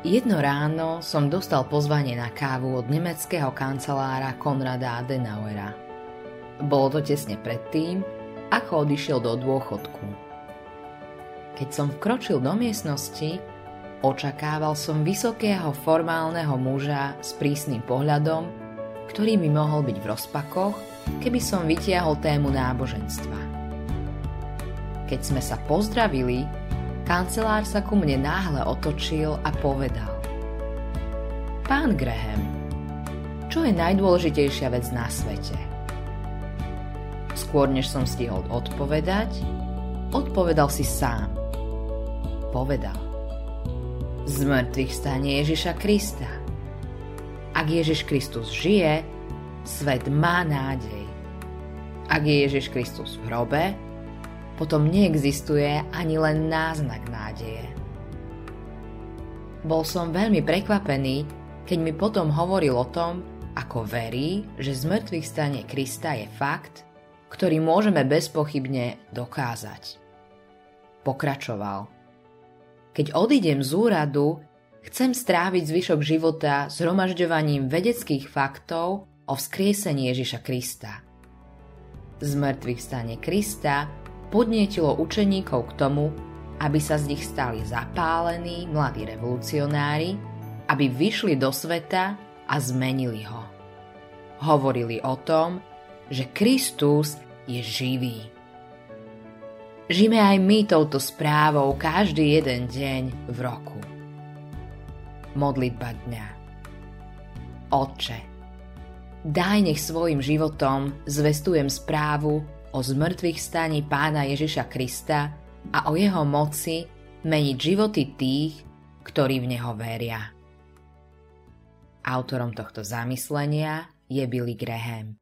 Jedno ráno som dostal pozvanie na kávu od nemeckého kancelára Konrada Adenauera. Bolo to tesne predtým, ako odišiel do dôchodku. Keď som vkročil do miestnosti, očakával som vysokého formálneho muža s prísnym pohľadom, ktorý mi mohol byť v rozpakoch, keby som vytiahol tému náboženstva. Keď sme sa pozdravili, kancelár sa ku mne náhle otočil a povedal Pán Graham, čo je najdôležitejšia vec na svete? Skôr než som stihol odpovedať, odpovedal si sám. Povedal. Z mŕtvych stane Ježiša Krista. Ak Ježiš Kristus žije, svet má nádej. Ak je Ježiš Kristus v hrobe, potom neexistuje ani len náznak nádeje. Bol som veľmi prekvapený, keď mi potom hovoril o tom, ako verí, že z mŕtvych stane Krista je fakt, ktorý môžeme bezpochybne dokázať. Pokračoval. Keď odídem z úradu, chcem stráviť zvyšok života zhromažďovaním vedeckých faktov o vzkriesení Ježiša Krista. Z mŕtvych stane Krista podnietilo učeníkov k tomu, aby sa z nich stali zapálení mladí revolucionári, aby vyšli do sveta a zmenili ho. Hovorili o tom, že Kristus je živý. Žijeme aj my touto správou každý jeden deň v roku. Modlitba dňa Otče, daj nech svojim životom zvestujem správu o zmrtvých staní pána Ježiša Krista a o jeho moci meniť životy tých, ktorí v neho veria. Autorom tohto zamyslenia je Billy Graham.